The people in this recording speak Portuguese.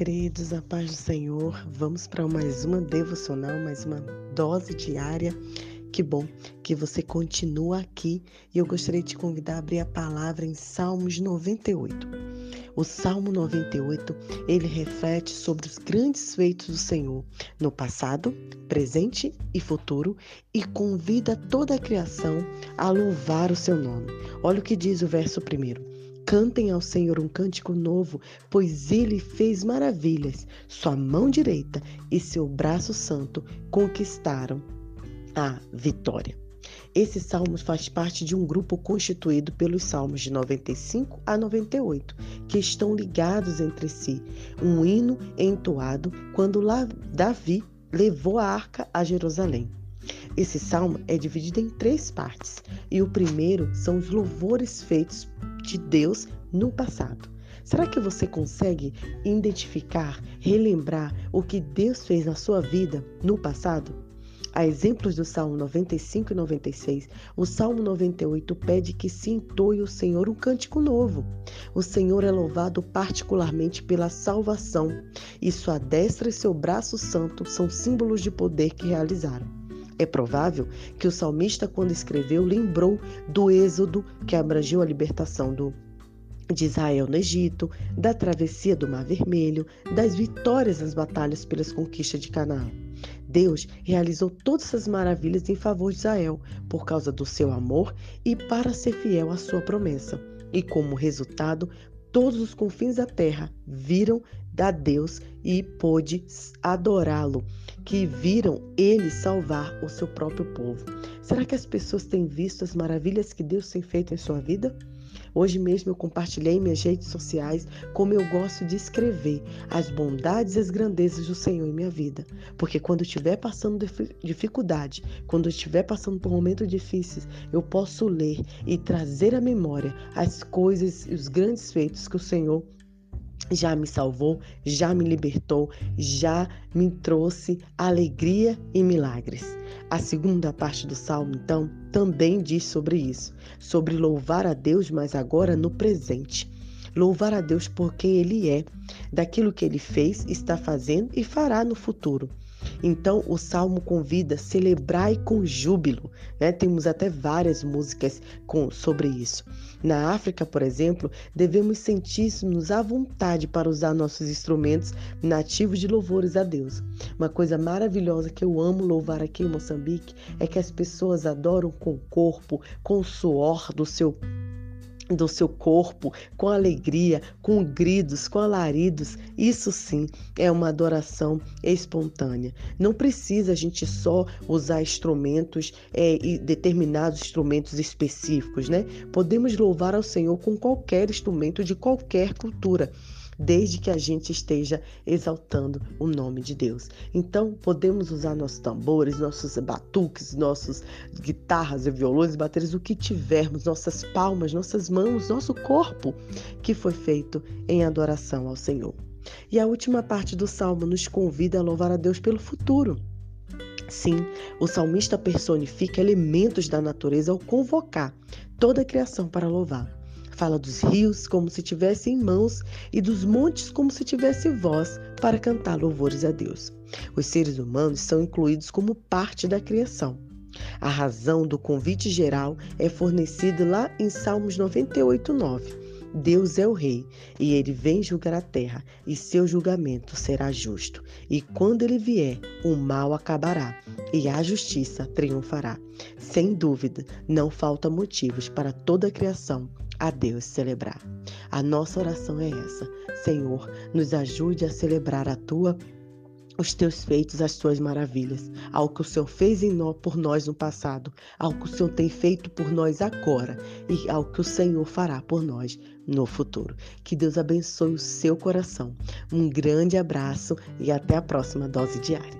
queridos, a paz do Senhor. Vamos para mais uma devocional, mais uma dose diária. Que bom que você continua aqui e eu gostaria de te convidar a abrir a palavra em Salmos 98. O Salmo 98, ele reflete sobre os grandes feitos do Senhor no passado, presente e futuro e convida toda a criação a louvar o seu nome. Olha o que diz o verso primeiro. Cantem ao Senhor um cântico novo, pois ele fez maravilhas. Sua mão direita e seu braço santo conquistaram a vitória. Esse salmo faz parte de um grupo constituído pelos salmos de 95 a 98, que estão ligados entre si. Um hino entoado quando Davi levou a arca a Jerusalém. Esse salmo é dividido em três partes, e o primeiro são os louvores feitos de Deus no passado. Será que você consegue identificar, relembrar o que Deus fez na sua vida no passado? A exemplos do Salmo 95 e 96, o Salmo 98 pede que se entoie o Senhor um cântico novo. O Senhor é louvado particularmente pela salvação, e sua destra e seu braço santo são símbolos de poder que realizaram. É provável que o salmista, quando escreveu, lembrou do êxodo que abrangeu a libertação do de Israel no Egito, da travessia do Mar Vermelho, das vitórias nas batalhas pelas conquistas de Canaã. Deus realizou todas essas maravilhas em favor de Israel, por causa do seu amor e para ser fiel à sua promessa. E como resultado, todos os confins da terra viram da Deus e pôde adorá-lo, que viram ele salvar o seu próprio povo. Será que as pessoas têm visto as maravilhas que Deus tem feito em sua vida? Hoje mesmo eu compartilhei em minhas redes sociais como eu gosto de escrever as bondades e as grandezas do Senhor em minha vida. Porque quando estiver passando dificuldade, quando estiver passando por momentos difíceis, eu posso ler e trazer à memória as coisas e os grandes feitos que o Senhor já me salvou, já me libertou, já me trouxe alegria e milagres. A segunda parte do salmo, então, também diz sobre isso, sobre louvar a Deus, mas agora no presente. Louvar a Deus porque Ele é, daquilo que Ele fez, está fazendo e fará no futuro. Então, o salmo convida celebrai com júbilo. Né? Temos até várias músicas com, sobre isso. Na África, por exemplo, devemos sentir-nos à vontade para usar nossos instrumentos nativos de louvores a Deus. Uma coisa maravilhosa que eu amo louvar aqui em Moçambique é que as pessoas adoram com o corpo, com o suor do seu do seu corpo, com alegria, com gritos, com alaridos. Isso sim é uma adoração espontânea. Não precisa a gente só usar instrumentos é, e determinados instrumentos específicos, né? Podemos louvar ao Senhor com qualquer instrumento de qualquer cultura desde que a gente esteja exaltando o nome de Deus. Então, podemos usar nossos tambores, nossos batuques, nossas guitarras e violões, baterias, o que tivermos, nossas palmas, nossas mãos, nosso corpo, que foi feito em adoração ao Senhor. E a última parte do salmo nos convida a louvar a Deus pelo futuro. Sim, o salmista personifica elementos da natureza ao convocar toda a criação para louvar. Fala dos rios como se tivesse em mãos e dos montes como se tivesse voz para cantar louvores a Deus. Os seres humanos são incluídos como parte da criação. A razão do convite geral é fornecida lá em Salmos 98, 9. Deus é o Rei e ele vem julgar a terra, e seu julgamento será justo. E quando ele vier, o mal acabará e a justiça triunfará. Sem dúvida, não falta motivos para toda a criação a Deus celebrar. A nossa oração é essa. Senhor, nos ajude a celebrar a tua os teus feitos, as tuas maravilhas, ao que o Senhor fez em nós, por nós no passado, ao que o Senhor tem feito por nós agora e ao que o Senhor fará por nós no futuro. Que Deus abençoe o seu coração. Um grande abraço e até a próxima dose diária.